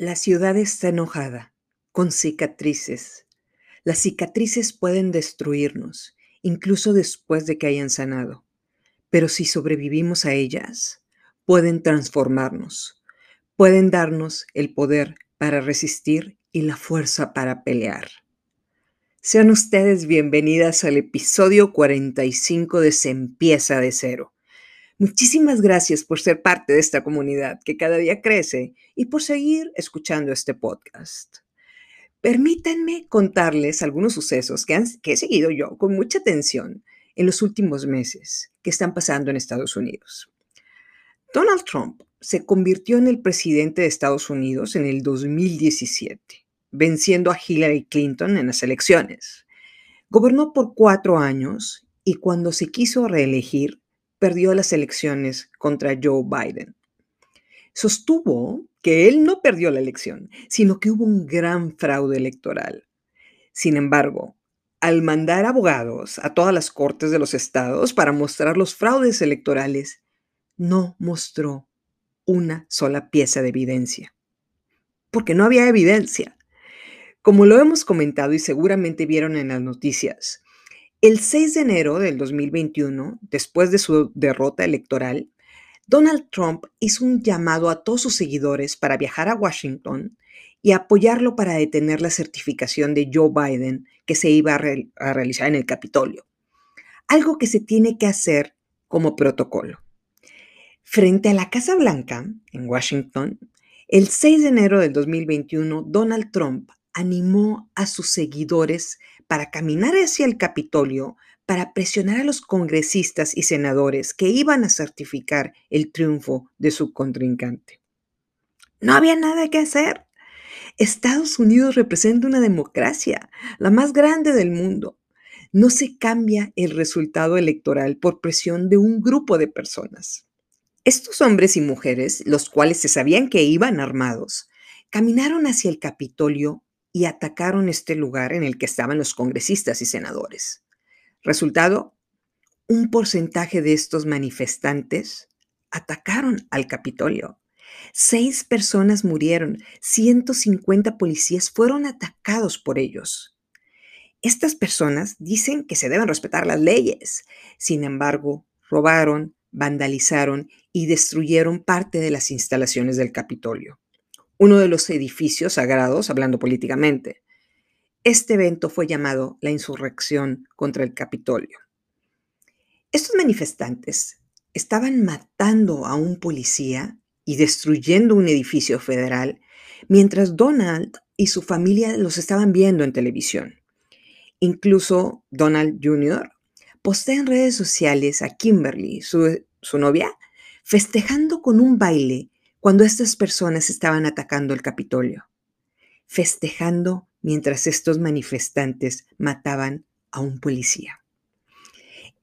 La ciudad está enojada, con cicatrices. Las cicatrices pueden destruirnos, incluso después de que hayan sanado. Pero si sobrevivimos a ellas, pueden transformarnos, pueden darnos el poder para resistir y la fuerza para pelear. Sean ustedes bienvenidas al episodio 45 de Se empieza de cero Muchísimas gracias por ser parte de esta comunidad que cada día crece y por seguir escuchando este podcast. Permítanme contarles algunos sucesos que, he seguido yo con mucha atención en los últimos meses que están pasando en Estados Unidos. Donald Trump se convirtió en el presidente de Estados Unidos en el 2017, venciendo a Hillary Clinton en las elecciones. Gobernó por cuatro años y cuando se quiso reelegir, perdió las elecciones contra Joe Biden. Sostuvo que él no perdió la elección, sino que hubo un gran fraude electoral. Sin embargo, al mandar abogados a todas las cortes de los estados para mostrar los fraudes electorales, no mostró una sola pieza de evidencia. Porque no había evidencia. Como lo hemos comentado y seguramente vieron en las noticias, el 6 de enero del 2021, después de su derrota electoral, Donald Trump hizo un llamado a todos sus seguidores para viajar a Washington y apoyarlo para detener la certificación de Joe Biden que se iba a, realizar en el Capitolio. Algo que se tiene que hacer como protocolo. Frente a la Casa Blanca, en Washington, el 6 de enero del 2021, Donald Trump animó a sus seguidores para caminar hacia el Capitolio para presionar a los congresistas y senadores que iban a certificar el triunfo de su contrincante. No había nada que hacer. Estados Unidos representa una democracia, la más grande del mundo. No se cambia el resultado electoral por presión de un grupo de personas. Estos hombres y mujeres, los cuales se sabían que iban armados, caminaron hacia el Capitolio y atacaron este lugar en el que estaban los congresistas y senadores. Resultado, un porcentaje de estos manifestantes atacaron al Capitolio. Seis personas murieron, 150 policías fueron atacados por ellos. Estas personas dicen que se deben respetar las leyes. Sin embargo, robaron, vandalizaron y destruyeron parte de las instalaciones del Capitolio uno de los edificios sagrados, hablando políticamente. Este evento fue llamado la insurrección contra el Capitolio. Estos manifestantes estaban matando a un policía y destruyendo un edificio federal mientras Donald y su familia los estaban viendo en televisión. Incluso Donald Jr. postea en redes sociales a Kimberly, su, su novia, festejando con un baile cuando estas personas estaban atacando el Capitolio, festejando mientras estos manifestantes mataban a un policía.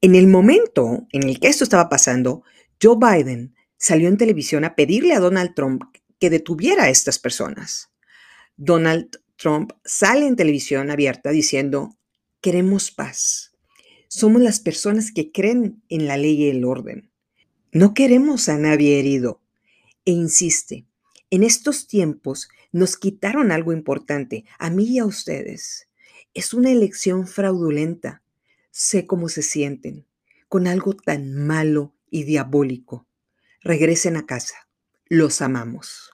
En el momento en el que esto estaba pasando, Joe Biden salió en televisión a pedirle a Donald Trump que detuviera a estas personas. Donald Trump sale en televisión abierta diciendo, queremos paz. Somos las personas que creen en la ley y el orden. No queremos a nadie herido e insiste, en estos tiempos nos quitaron algo importante, a mí y a ustedes. Es una elección fraudulenta. Sé cómo se sienten, con algo tan malo y diabólico. Regresen a casa. Los amamos.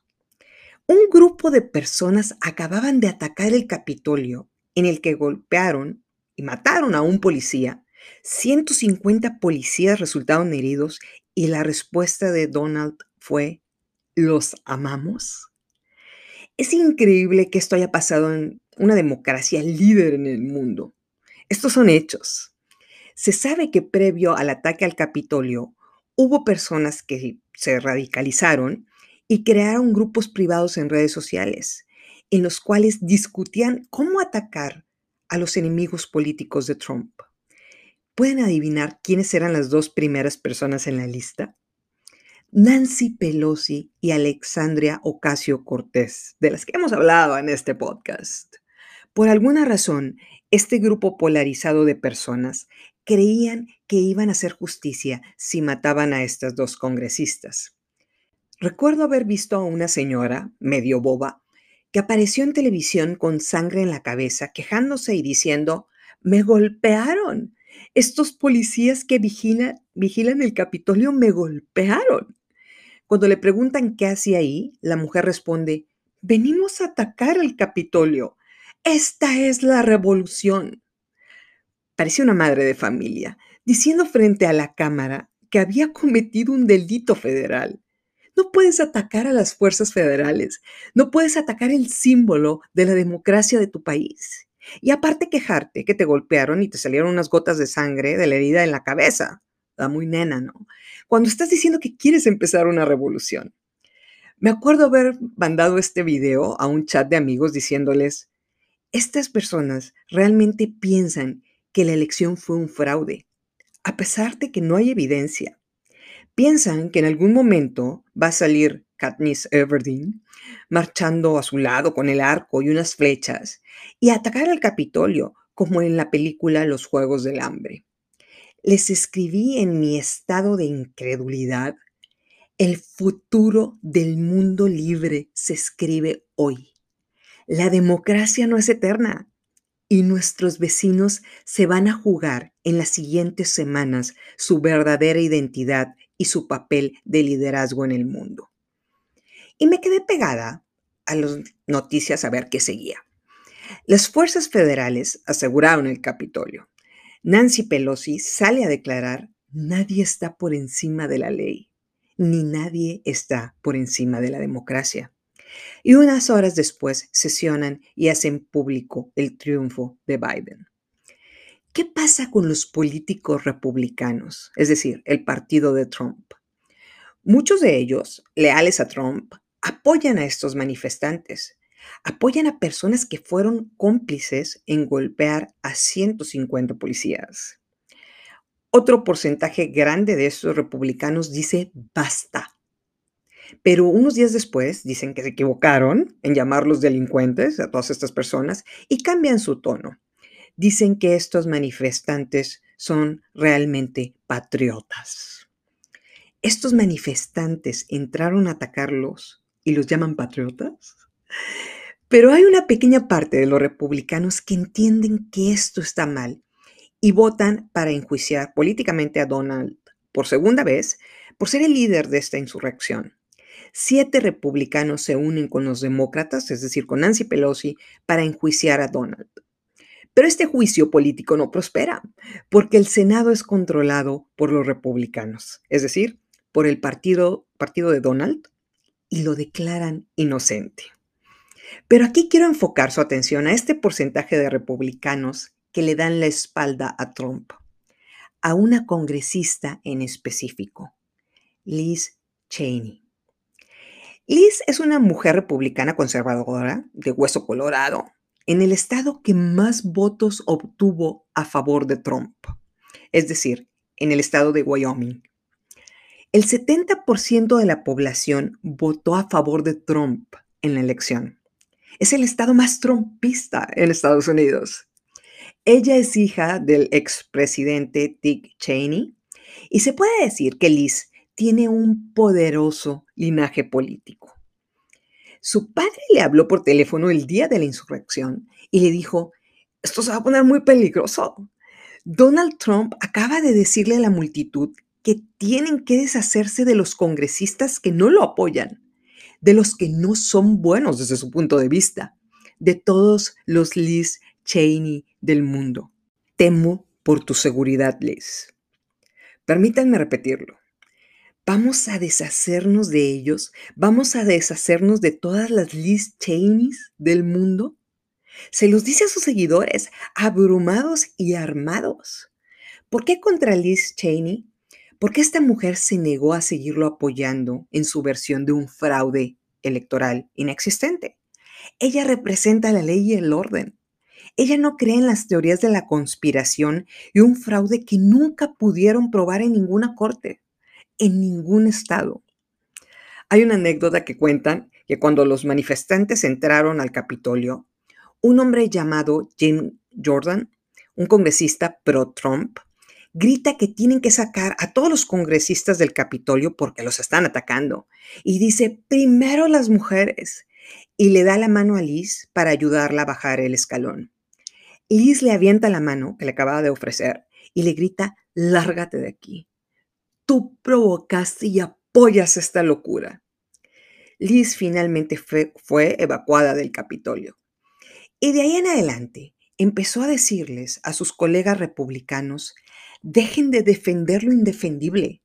Un grupo de personas acababan de atacar el Capitolio, en el que golpearon y mataron a un policía. 150 policías resultaron heridos y la respuesta de Donald fue los amamos? Es increíble que esto haya pasado en una democracia líder en el mundo. Estos son hechos. Se sabe que previo al ataque al Capitolio hubo personas que se radicalizaron y crearon grupos privados en redes sociales en los cuales discutían cómo atacar a los enemigos políticos de Trump. ¿Pueden adivinar quiénes eran las dos primeras personas en la lista? Nancy Pelosi y Alexandria Ocasio Cortés, de las que hemos hablado en este podcast. Por alguna razón, este grupo polarizado de personas creían que iban a hacer justicia si mataban a estas dos congresistas. Recuerdo haber visto a una señora, medio boba, que apareció en televisión con sangre en la cabeza, quejándose y diciendo, me golpearon. Estos policías que vigilan, vigilan el Capitolio me golpearon. Cuando le preguntan qué hacía ahí, la mujer responde, venimos a atacar el Capitolio. Esta es la revolución. Parecía una madre de familia, diciendo frente a la cámara que había cometido un delito federal. No puedes atacar a las fuerzas federales, no puedes atacar el símbolo de la democracia de tu país. Y aparte quejarte que te golpearon y te salieron unas gotas de sangre de la herida en la cabeza. Da muy nena, ¿no? Cuando estás diciendo que quieres empezar una revolución. Me acuerdo haber mandado este video a un chat de amigos diciéndoles, estas personas realmente piensan que la elección fue un fraude, a pesar de que no hay evidencia. Piensan que en algún momento va a salir Katniss Everdeen marchando a su lado con el arco y unas flechas y atacar al Capitolio como en la película Los Juegos del Hambre. Les escribí en mi estado de incredulidad, el futuro del mundo libre se escribe hoy. La democracia no es eterna y nuestros vecinos se van a jugar en las siguientes semanas su verdadera identidad y su papel de liderazgo en el mundo. Y me quedé pegada a las noticias a ver qué seguía. Las fuerzas federales aseguraron el Capitolio. Nancy Pelosi sale a declarar, nadie está por encima de la ley, ni nadie está por encima de la democracia. Y unas horas después sesionan y hacen público el triunfo de Biden. ¿Qué pasa con los políticos republicanos, es decir, el partido de Trump? Muchos de ellos, leales a Trump, apoyan a estos manifestantes, apoyan a personas que fueron cómplices en golpear a 150 policías. Otro porcentaje grande de estos republicanos dice basta. Pero unos días después dicen que se equivocaron en llamarlos delincuentes a todas estas personas y cambian su tono. Dicen que estos manifestantes son realmente patriotas. Estos manifestantes entraron a atacarlos y los llaman patriotas. Pero hay una pequeña parte de los republicanos que entienden que esto está mal y votan para enjuiciar políticamente a Donald por segunda vez por ser el líder de esta insurrección. Siete republicanos se unen con los demócratas, es decir, con Nancy Pelosi, para enjuiciar a Donald. Pero este juicio político no prospera, porque el Senado es controlado por los republicanos, es decir, por el partido, partido de Donald, y lo declaran inocente. Pero aquí quiero enfocar su atención a este porcentaje de republicanos que le dan la espalda a Trump, a una congresista en específico, Liz Cheney. Liz es una mujer republicana conservadora de hueso colorado en el estado que más votos obtuvo a favor de Trump, es decir, en el estado de Wyoming. El 70% de la población votó a favor de Trump en la elección. Es el estado más trumpista en Estados Unidos. Ella es hija del expresidente Dick Cheney y se puede decir que Liz tiene un poderoso linaje político. Su padre le habló por teléfono el día de la insurrección y le dijo, esto se va a poner muy peligroso. Donald Trump acaba de decirle a la multitud que tienen que deshacerse de los congresistas que no lo apoyan de los que no son buenos desde su punto de vista, de todos los Liz Cheney del mundo. Temo por tu seguridad, Liz. Permítanme repetirlo. Vamos a deshacernos de ellos, vamos a deshacernos de todas las Liz Cheneys del mundo. Se los dice a sus seguidores, abrumados y armados. ¿Por qué contra Liz Cheney? ¿Por qué esta mujer se negó a seguirlo apoyando en su versión de un fraude electoral inexistente? Ella representa la ley y el orden. Ella no cree en las teorías de la conspiración y un fraude que nunca pudieron probar en ninguna corte, en ningún estado. Hay una anécdota que cuentan que cuando los manifestantes entraron al Capitolio, un hombre llamado Jim Jordan, un congresista pro-Trump, grita que tienen que sacar a todos los congresistas del Capitolio porque los están atacando. Y dice, primero las mujeres. y le da la mano a Liz para ayudarla a bajar el escalón. Liz le avienta la mano que le acababa de ofrecer y le grita, lárgate de aquí. Tú provocaste y apoyas esta locura. Liz finalmente fue, fue evacuada del Capitolio. Y de ahí en adelante empezó a decirles a sus colegas republicanos, dejen de defender lo indefendible.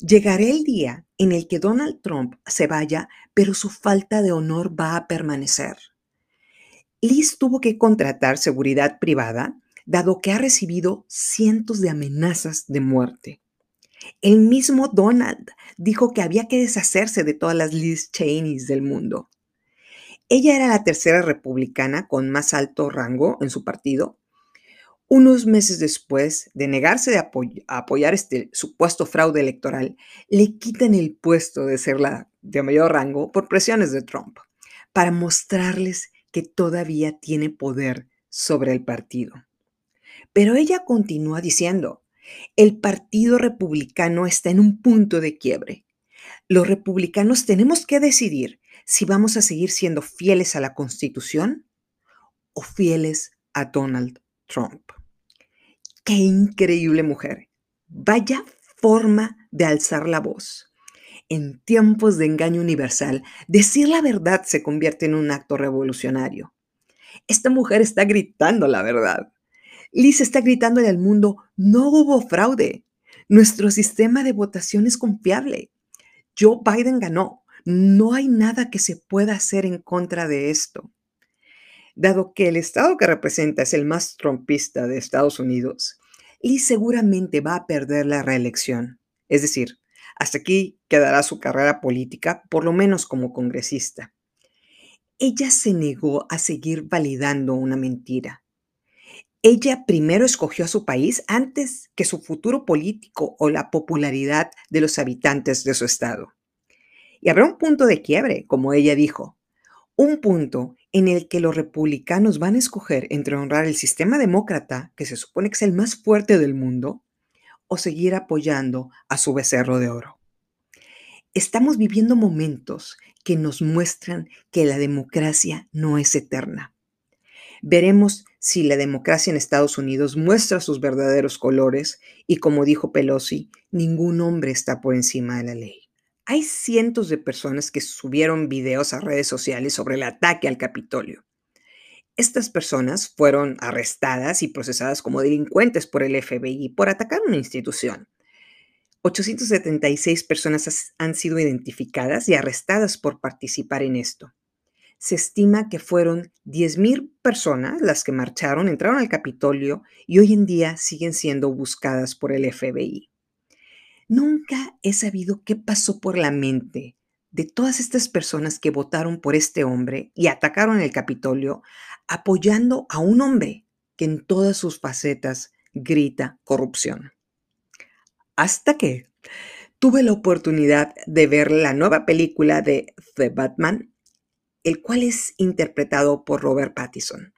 Llegará el día en el que Donald Trump se vaya, pero su falta de honor va a permanecer. Liz tuvo que contratar seguridad privada, dado que ha recibido cientos de amenazas de muerte. El mismo Donald dijo que había que deshacerse de todas las Liz Cheneys del mundo. Ella era la tercera republicana con más alto rango en su partido. Unos meses después de negarse a apoyar este supuesto fraude electoral, le quitan el puesto de ser la de mayor rango por presiones de Trump, para mostrarles que todavía tiene poder sobre el partido. Pero ella continúa diciendo, el Partido Republicano está en un punto de quiebre. Los republicanos tenemos que decidir si vamos a seguir siendo fieles a la Constitución o fieles a Donald Trump. Qué increíble mujer. Vaya forma de alzar la voz. En tiempos de engaño universal, decir la verdad se convierte en un acto revolucionario. Esta mujer está gritando la verdad. Liz está gritándole al mundo, no hubo fraude. Nuestro sistema de votación es confiable. Joe Biden ganó. No hay nada que se pueda hacer en contra de esto. Dado que el estado que representa es el más trompista de Estados Unidos, Lee seguramente va a perder la reelección. Es decir, hasta aquí quedará su carrera política, por lo menos como congresista. Ella se negó a seguir validando una mentira. Ella primero escogió a su país antes que su futuro político o la popularidad de los habitantes de su estado. Y habrá un punto de quiebre, como ella dijo, un punto en el que los republicanos van a escoger entre honrar el sistema demócrata, que se supone que es el más fuerte del mundo, o seguir apoyando a su becerro de oro. Estamos viviendo momentos que nos muestran que la democracia no es eterna. Veremos si la democracia en Estados Unidos muestra sus verdaderos colores y, como dijo Pelosi, ningún hombre está por encima de la ley. Hay cientos de personas que subieron videos a redes sociales sobre el ataque al Capitolio. Estas personas fueron arrestadas y procesadas como delincuentes por el FBI por atacar una institución. 876 personas han sido identificadas y arrestadas por participar en esto. Se estima que fueron 10.000 personas las que marcharon, entraron al Capitolio y hoy en día siguen siendo buscadas por el FBI. Nunca he sabido qué pasó por la mente de todas estas personas que votaron por este hombre y atacaron el Capitolio apoyando a un hombre que en todas sus facetas grita corrupción. Hasta que tuve la oportunidad de ver la nueva película de The Batman, el cual es interpretado por Robert Pattinson.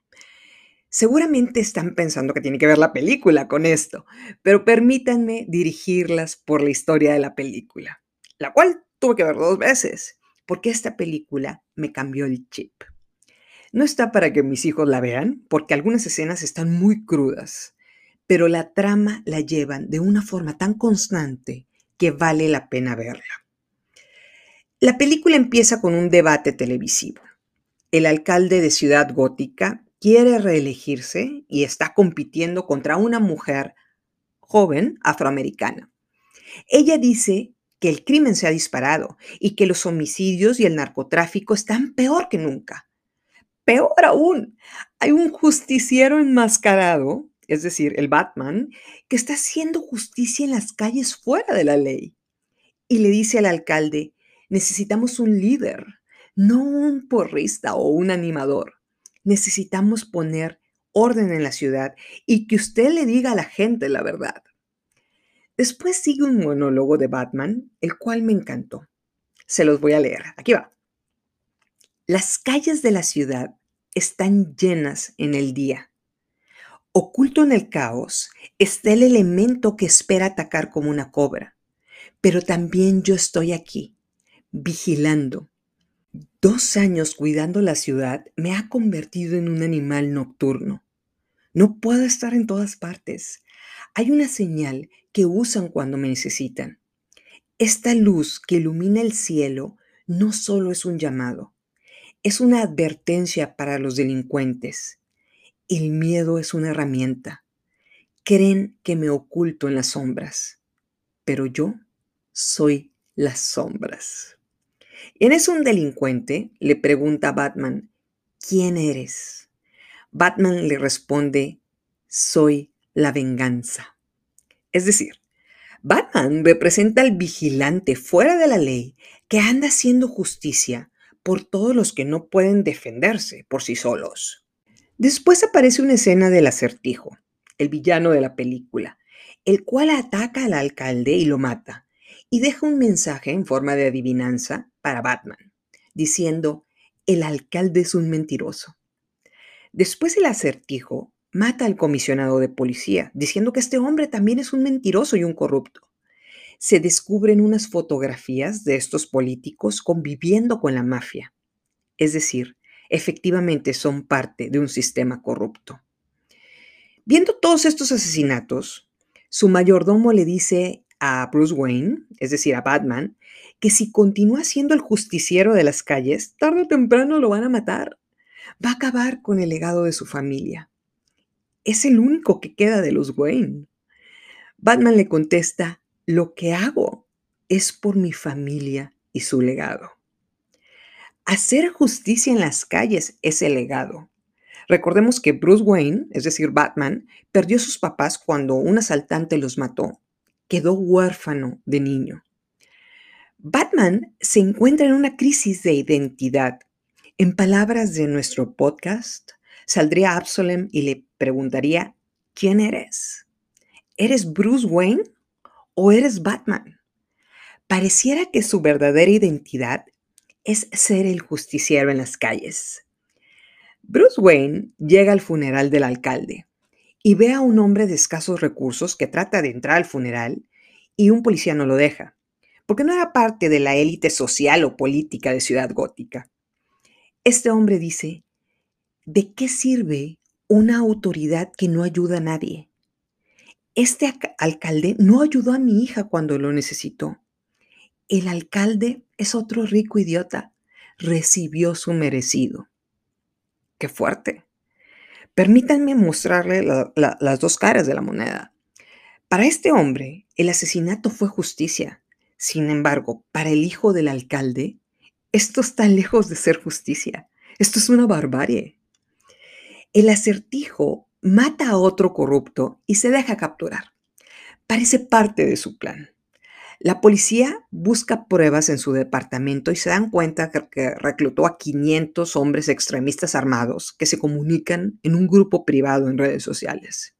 Seguramente están pensando que tiene que ver la película con esto, pero permítanme dirigirlas por la historia de la película, la cual tuve que ver dos veces, porque esta película me cambió el chip. No está para que mis hijos la vean, porque algunas escenas están muy crudas, pero la trama la llevan de una forma tan constante que vale la pena verla. La película empieza con un debate televisivo. El alcalde de Ciudad Gótica quiere reelegirse y está compitiendo contra una mujer joven afroamericana. Ella dice que el crimen se ha disparado y que los homicidios y el narcotráfico están peor que nunca. Peor aún, hay un justiciero enmascarado, es decir, el Batman, que está haciendo justicia en las calles fuera de la ley. Y le dice al alcalde, necesitamos un líder, no un porrista o un animador necesitamos poner orden en la ciudad y que usted le diga a la gente la verdad. Después sigue un monólogo de Batman, el cual me encantó. Se los voy a leer. Aquí va. Las calles de la ciudad están llenas en el día. Oculto en el caos está el elemento que espera atacar como una cobra. Pero también yo estoy aquí, vigilando, Dos años cuidando la ciudad me ha convertido en un animal nocturno. No puedo estar en todas partes. Hay una señal que usan cuando me necesitan. Esta luz que ilumina el cielo no solo es un llamado, es una advertencia para los delincuentes. El miedo es una herramienta. Creen que me oculto en las sombras, pero yo soy las sombras. En es un delincuente le pregunta a Batman, ¿quién eres? Batman le responde, soy la venganza. Es decir, Batman representa al vigilante fuera de la ley que anda haciendo justicia por todos los que no pueden defenderse por sí solos. Después aparece una escena del acertijo, el villano de la película, el cual ataca al alcalde y lo mata, y deja un mensaje en forma de adivinanza para Batman, diciendo, el alcalde es un mentiroso. Después el acertijo mata al comisionado de policía, diciendo que este hombre también es un mentiroso y un corrupto. Se descubren unas fotografías de estos políticos conviviendo con la mafia. Es decir, efectivamente son parte de un sistema corrupto. Viendo todos estos asesinatos, su mayordomo le dice a Bruce Wayne, es decir, a Batman, que si continúa siendo el justiciero de las calles, tarde o temprano lo van a matar. Va a acabar con el legado de su familia. Es el único que queda de los Wayne. Batman le contesta, lo que hago es por mi familia y su legado. Hacer justicia en las calles es el legado. Recordemos que Bruce Wayne, es decir, Batman, perdió a sus papás cuando un asaltante los mató. Quedó huérfano de niño. Batman se encuentra en una crisis de identidad. En palabras de nuestro podcast, saldría Absalom y le preguntaría, ¿quién eres? ¿Eres Bruce Wayne o eres Batman? Pareciera que su verdadera identidad es ser el justiciero en las calles. Bruce Wayne llega al funeral del alcalde y ve a un hombre de escasos recursos que trata de entrar al funeral y un policía no lo deja, porque no era parte de la élite social o política de Ciudad Gótica. Este hombre dice, ¿de qué sirve una autoridad que no ayuda a nadie? Este alcalde no ayudó a mi hija cuando lo necesitó. El alcalde es otro rico idiota. Recibió su merecido. Qué fuerte. Permítanme mostrarle las dos caras de la moneda. Para este hombre, el asesinato fue justicia. Sin embargo, para el hijo del alcalde, esto está lejos de ser justicia. Esto es una barbarie. El acertijo mata a otro corrupto y se deja capturar. Parece parte de su plan. La policía busca pruebas en su departamento y se dan cuenta que reclutó a 500 hombres extremistas armados que se comunican en un grupo privado en redes sociales.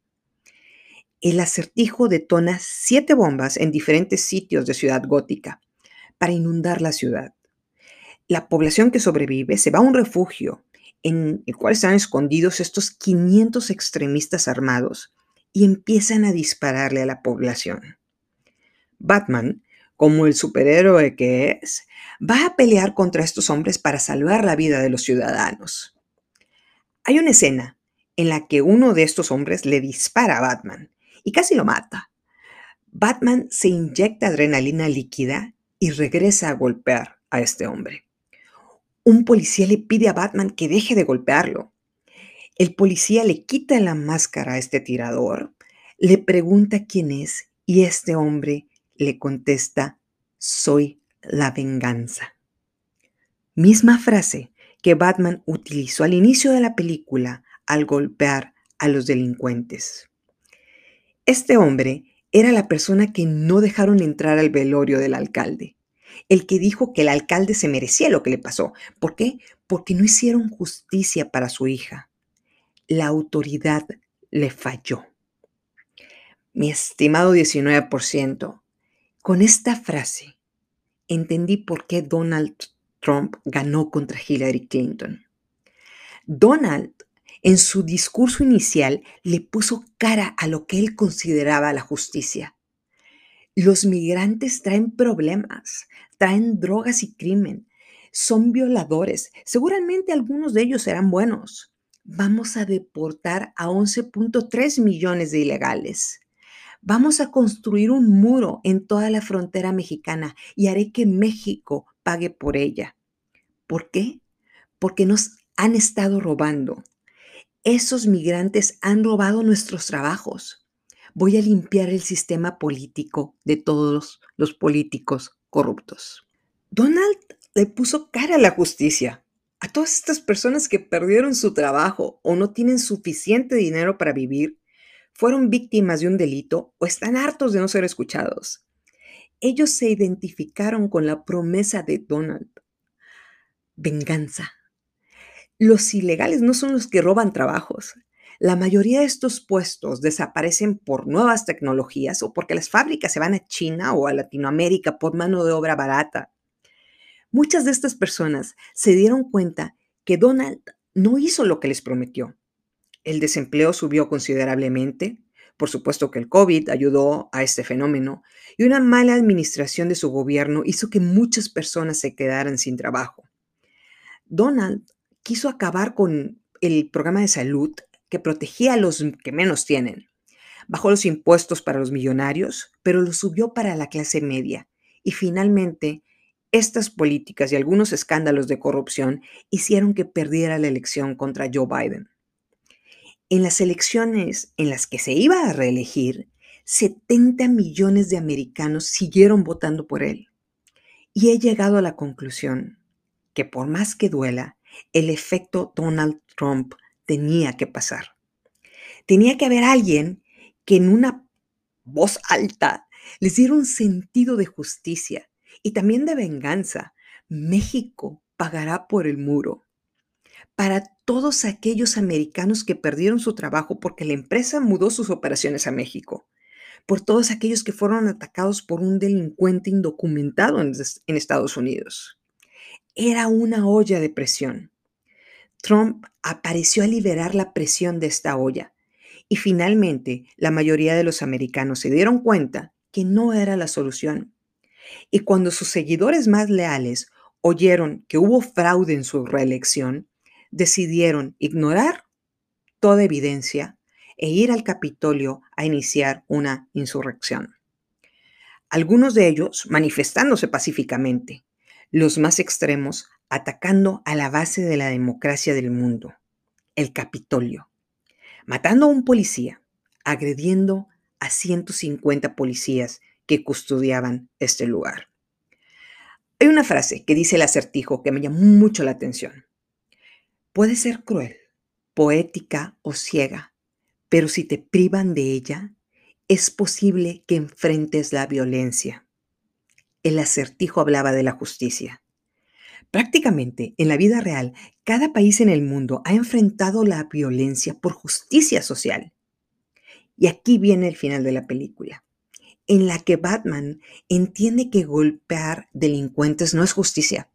El acertijo detona siete bombas en diferentes sitios de Ciudad Gótica para inundar la ciudad. La población que sobrevive se va a un refugio en el cual están escondidos estos 500 extremistas armados y empiezan a dispararle a la población. Batman, como el superhéroe que es, va a pelear contra estos hombres para salvar la vida de los ciudadanos. Hay una escena en la que uno de estos hombres le dispara a Batman y casi lo mata. Batman se inyecta adrenalina líquida y regresa a golpear a este hombre. Un policía le pide a Batman que deje de golpearlo. El policía le quita la máscara a este tirador, le pregunta quién es y este hombre le contesta, soy la venganza. Misma frase que Batman utilizó al inicio de la película al golpear a los delincuentes. Este hombre era la persona que no dejaron entrar al velorio del alcalde, el que dijo que el alcalde se merecía lo que le pasó. ¿Por qué? Porque no hicieron justicia para su hija. La autoridad le falló. Mi estimado 19%, con esta frase entendí por qué Donald Trump ganó contra Hillary Clinton. Donald, en su discurso inicial, le puso cara a lo que él consideraba la justicia. Los migrantes traen problemas, traen drogas y crimen. Son violadores. Seguramente algunos de ellos serán buenos. Vamos a deportar a 11.3 millones de ilegales. Vamos a construir un muro en toda la frontera mexicana y haré que México pague por ella. ¿Por qué? Porque nos han estado robando. Esos migrantes han robado nuestros trabajos. Voy a limpiar el sistema político de todos los políticos corruptos. Donald le puso cara a la justicia. A todas estas personas que perdieron su trabajo o no tienen suficiente dinero para vivir, fueron víctimas de un delito o están hartos de no ser escuchados. Ellos se identificaron con la promesa de Donald. Venganza. Los ilegales no son los que roban trabajos. La mayoría de estos puestos desaparecen por nuevas tecnologías o porque las fábricas se van a China o a Latinoamérica por mano de obra barata. Muchas de estas personas se dieron cuenta que Donald no hizo lo que les prometió. El desempleo subió considerablemente, por supuesto que el COVID ayudó a este fenómeno, y una mala administración de su gobierno hizo que muchas personas se quedaran sin trabajo. Donald quiso acabar con el programa de salud que protegía a los que menos tienen. Bajó los impuestos para los millonarios, pero los subió para la clase media. Y finalmente, estas políticas y algunos escándalos de corrupción hicieron que perdiera la elección contra Joe Biden. En las elecciones en las que se iba a reelegir, 70 millones de americanos siguieron votando por él. Y he llegado a la conclusión que por más que duela, el efecto Donald Trump tenía que pasar. Tenía que haber alguien que en una voz alta les diera un sentido de justicia y también de venganza. México pagará por el muro. Para todos aquellos americanos que perdieron su trabajo porque la empresa mudó sus operaciones a México. Por todos aquellos que fueron atacados por un delincuente indocumentado en, Estados Unidos era una olla de presión. Trump apareció a liberar la presión de esta olla y finalmente la mayoría de los americanos se dieron cuenta que no era la solución. Y cuando sus seguidores más leales oyeron que hubo fraude en su reelección, decidieron ignorar toda evidencia e ir al Capitolio a iniciar una insurrección. Algunos de ellos manifestándose pacíficamente, los más extremos atacando a la base de la democracia del mundo, el Capitolio, matando a un policía, agrediendo a 150 policías que custodiaban este lugar. Hay una frase que dice el acertijo que me llamó mucho la atención. Puede ser cruel, poética o ciega, pero si te privan de ella, es posible que enfrentes la violencia el acertijo hablaba de la justicia. Prácticamente en la vida real, cada país en el mundo ha enfrentado la violencia por justicia social. Y aquí viene el final de la película, en la que Batman entiende que golpear delincuentes no es justicia.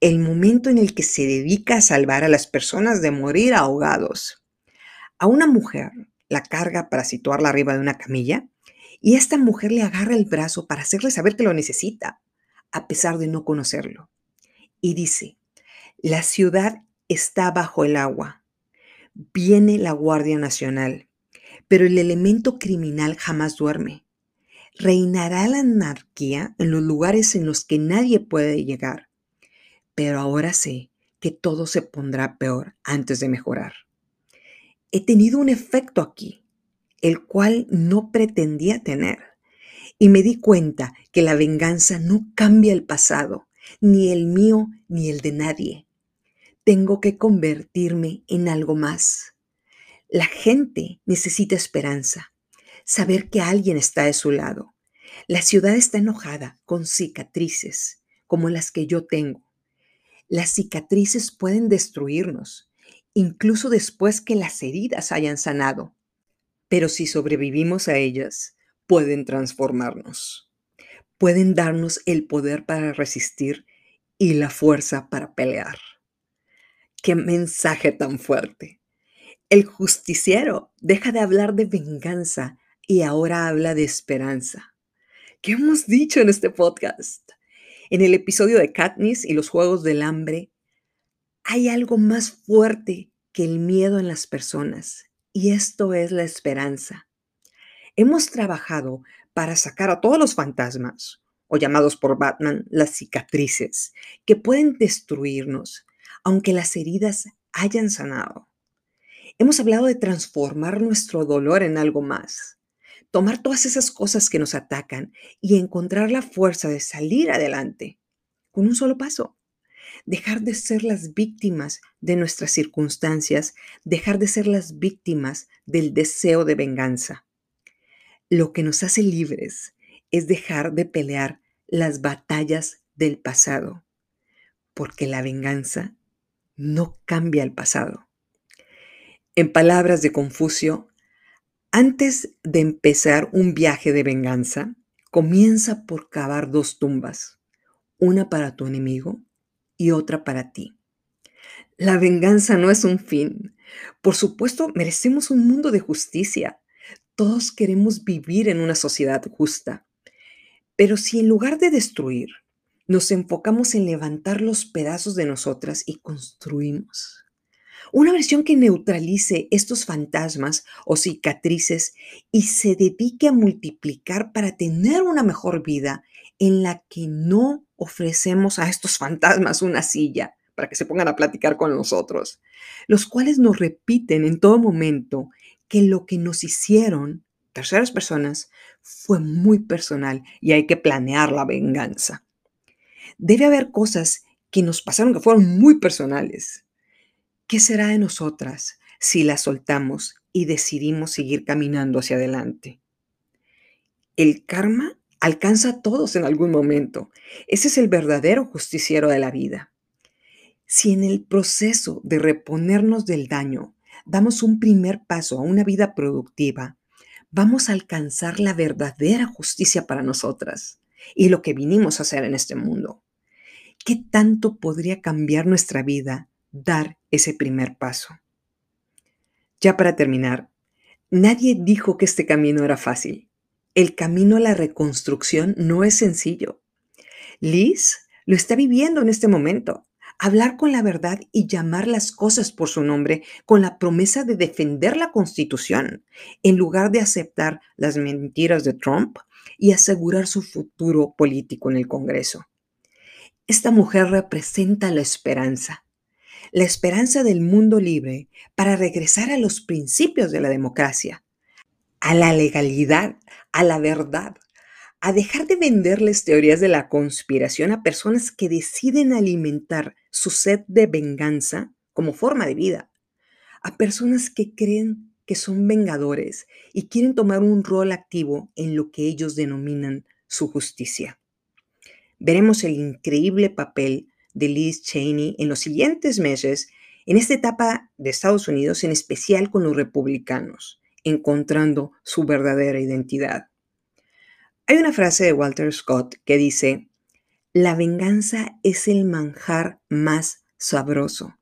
El momento en el que se dedica a salvar a las personas de morir ahogados. A una mujer la carga para situarla arriba de una camilla y esta mujer le agarra el brazo para hacerle saber que lo necesita, a pesar de no conocerlo. Y dice, la ciudad está bajo el agua. Viene la Guardia Nacional, pero el elemento criminal jamás duerme. Reinará la anarquía en los lugares en los que nadie puede llegar. Pero ahora sé que todo se pondrá peor antes de mejorar. He tenido un efecto aquí el cual no pretendía tener. Y me di cuenta que la venganza no cambia el pasado, ni el mío ni el de nadie. Tengo que convertirme en algo más. La gente necesita esperanza, saber que alguien está de su lado. La ciudad está enojada con cicatrices como las que yo tengo. Las cicatrices pueden destruirnos, incluso después que las heridas hayan sanado pero si sobrevivimos a ellas, pueden transformarnos. Pueden darnos el poder para resistir y la fuerza para pelear. ¡Qué mensaje tan fuerte! El justiciero deja de hablar de venganza y ahora habla de esperanza. ¿Qué hemos dicho en este podcast? En el episodio de Katniss y los Juegos del Hambre, hay algo más fuerte que el miedo en las personas, y esto es la esperanza. Hemos trabajado para sacar a todos los fantasmas, o llamados por Batman las cicatrices, que pueden destruirnos, aunque las heridas hayan sanado. Hemos hablado de transformar nuestro dolor en algo más, tomar todas esas cosas que nos atacan y encontrar la fuerza de salir adelante con un solo paso. Dejar de ser las víctimas de nuestras circunstancias, dejar de ser las víctimas del deseo de venganza. Lo que nos hace libres es dejar de pelear las batallas del pasado, porque la venganza no cambia el pasado. En palabras de Confucio, antes de empezar un viaje de venganza, comienza por cavar dos tumbas, una para tu enemigo y otra para ti. La venganza no es un fin. Por supuesto, merecemos un mundo de justicia. Todos queremos vivir en una sociedad justa. Pero si en lugar de destruir, nos enfocamos en levantar los pedazos de nosotras y construimos, una versión que neutralice estos fantasmas o cicatrices y se dedique a multiplicar para tener una mejor vida en la que no ofrecemos a estos fantasmas una silla para que se pongan a platicar con nosotros, los cuales nos repiten en todo momento que lo que nos hicieron terceras personas fue muy personal y hay que planear la venganza. Debe haber cosas que nos pasaron que fueron muy personales ¿Qué será de nosotras si la soltamos y decidimos seguir caminando hacia adelante? El karma alcanza a todos en algún momento. Ese es el verdadero justiciero de la vida. Si en el proceso de reponernos del daño damos un primer paso a una vida productiva, vamos a alcanzar la verdadera justicia para nosotras y lo que vinimos a hacer en este mundo. ¿Qué tanto podría cambiar nuestra vida dar ese primer paso. Ya para terminar, nadie dijo que este camino era fácil. El camino a la reconstrucción no es sencillo. Liz lo está viviendo en este momento. Hablar con la verdad y llamar las cosas por su nombre con la promesa de defender la Constitución, en lugar de aceptar las mentiras de Trump y asegurar su futuro político en el Congreso. Esta mujer representa la esperanza, la esperanza del mundo libre para regresar a los principios de la democracia, a la legalidad, a la verdad, a dejar de venderles teorías de la conspiración a personas que deciden alimentar su sed de venganza como forma de vida, a personas que creen que son vengadores y quieren tomar un rol activo en lo que ellos denominan su justicia. Veremos el increíble papel de Liz Cheney en los siguientes meses en esta etapa de Estados Unidos, en especial con los republicanos, encontrando su verdadera identidad. Hay una frase de Walter Scott que dice, la venganza es el manjar más sabroso,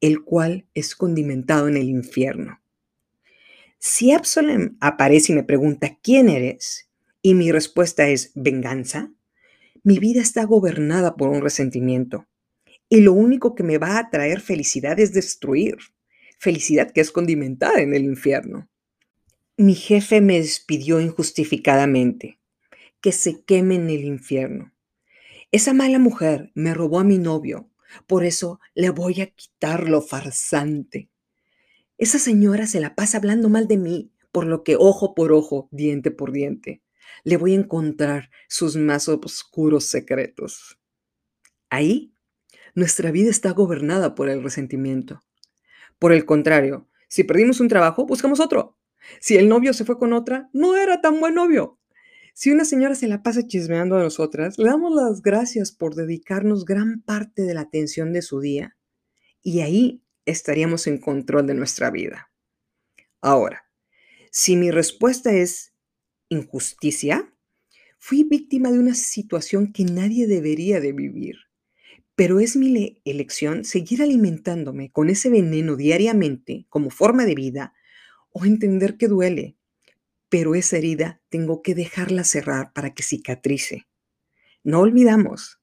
el cual es condimentado en el infierno. Si Absalom aparece y me pregunta, ¿quién eres? Y mi respuesta es, venganza, mi vida está gobernada por un resentimiento. Y lo único que me va a traer felicidad es destruir. Felicidad que es condimentada en el infierno. Mi jefe me despidió injustificadamente. Que se queme en el infierno. Esa mala mujer me robó a mi novio. Por eso le voy a quitar lo farsante. Esa señora se la pasa hablando mal de mí, por lo que ojo por ojo, diente por diente le voy a encontrar sus más oscuros secretos. Ahí, nuestra vida está gobernada por el resentimiento. Por el contrario, si perdimos un trabajo, buscamos otro. Si el novio se fue con otra, no era tan buen novio. Si una señora se la pasa chismeando a nosotras, le damos las gracias por dedicarnos gran parte de la atención de su día. Y ahí estaríamos en control de nuestra vida. Ahora, si mi respuesta es injusticia, fui víctima de una situación que nadie debería de vivir. Pero es mi elección seguir alimentándome con ese veneno diariamente como forma de vida o entender que duele. Pero esa herida tengo que dejarla cerrar para que cicatrice. No olvidamos,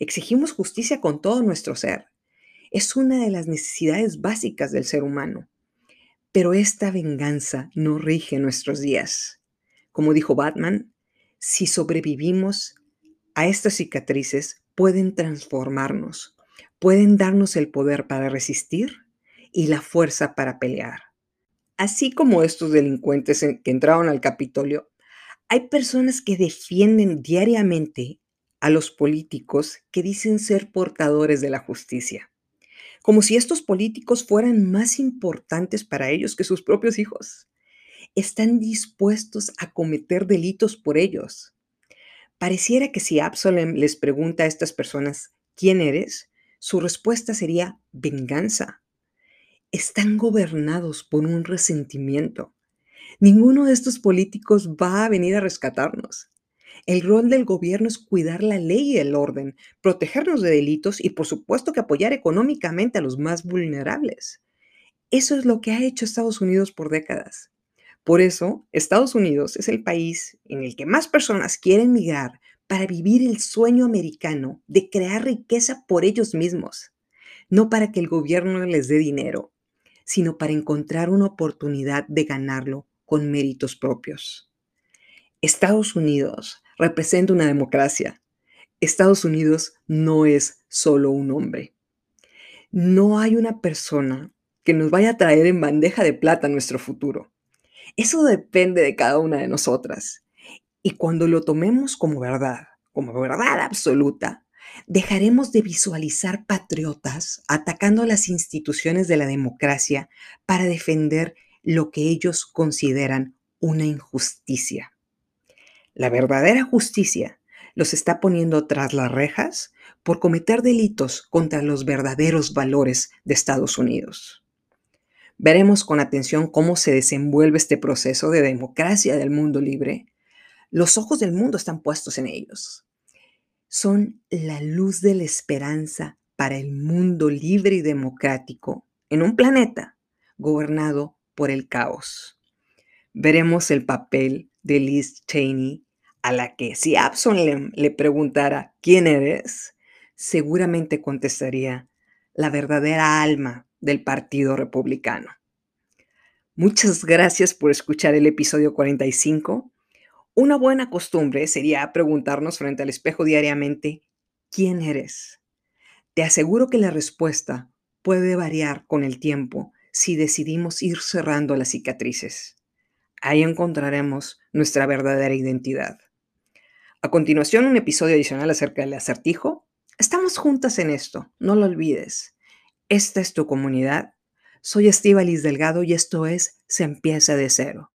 Exigimos justicia con todo nuestro ser. Es una de las necesidades básicas del ser humano. Pero esta venganza no rige nuestros días. Como dijo Batman, si sobrevivimos a estas cicatrices, pueden transformarnos, pueden darnos el poder para resistir y la fuerza para pelear. Así como estos delincuentes que entraron al Capitolio, hay personas que defienden diariamente a los políticos que dicen ser portadores de la justicia, como si estos políticos fueran más importantes para ellos que sus propios hijos. Están dispuestos a cometer delitos por ellos. Pareciera que si Absalom les pregunta a estas personas, ¿quién eres? Su respuesta sería venganza. Están gobernados por un resentimiento. Ninguno de estos políticos va a venir a rescatarnos. El rol del gobierno es cuidar la ley y el orden, protegernos de delitos y por supuesto que apoyar económicamente a los más vulnerables. Eso es lo que ha hecho Estados Unidos por décadas. Por eso, Estados Unidos es el país en el que más personas quieren migrar para vivir el sueño americano de crear riqueza por ellos mismos, no para que el gobierno les dé dinero, sino para encontrar una oportunidad de ganarlo con méritos propios. Estados Unidos representa una democracia. Estados Unidos no es solo un hombre. No hay una persona que nos vaya a traer en bandeja de plata nuestro futuro. Eso depende de cada una de nosotras. Y cuando lo tomemos como verdad, como verdad absoluta, dejaremos de visualizar patriotas atacando las instituciones de la democracia para defender lo que ellos consideran una injusticia. La verdadera justicia los está poniendo tras las rejas por cometer delitos contra los verdaderos valores de Estados Unidos. Veremos con atención cómo se desenvuelve este proceso de democracia del mundo libre. Los ojos del mundo están puestos en ellos. Son la luz de la esperanza para el mundo libre y democrático en un planeta gobernado por el caos. Veremos el papel de Liz Cheney a la que si Absalom le, preguntara quién eres, seguramente contestaría la verdadera alma del Partido Republicano. Muchas gracias por escuchar el episodio 45. Una buena costumbre sería preguntarnos frente al espejo diariamente, ¿quién eres? Te aseguro que la respuesta puede variar con el tiempo si decidimos ir cerrando las cicatrices. Ahí encontraremos nuestra verdadera identidad. A continuación, un episodio adicional acerca del acertijo. Estamos juntas en esto, no lo olvides. Esta es tu comunidad. Soy Estíbalis Delgado y esto es Se empieza de cero.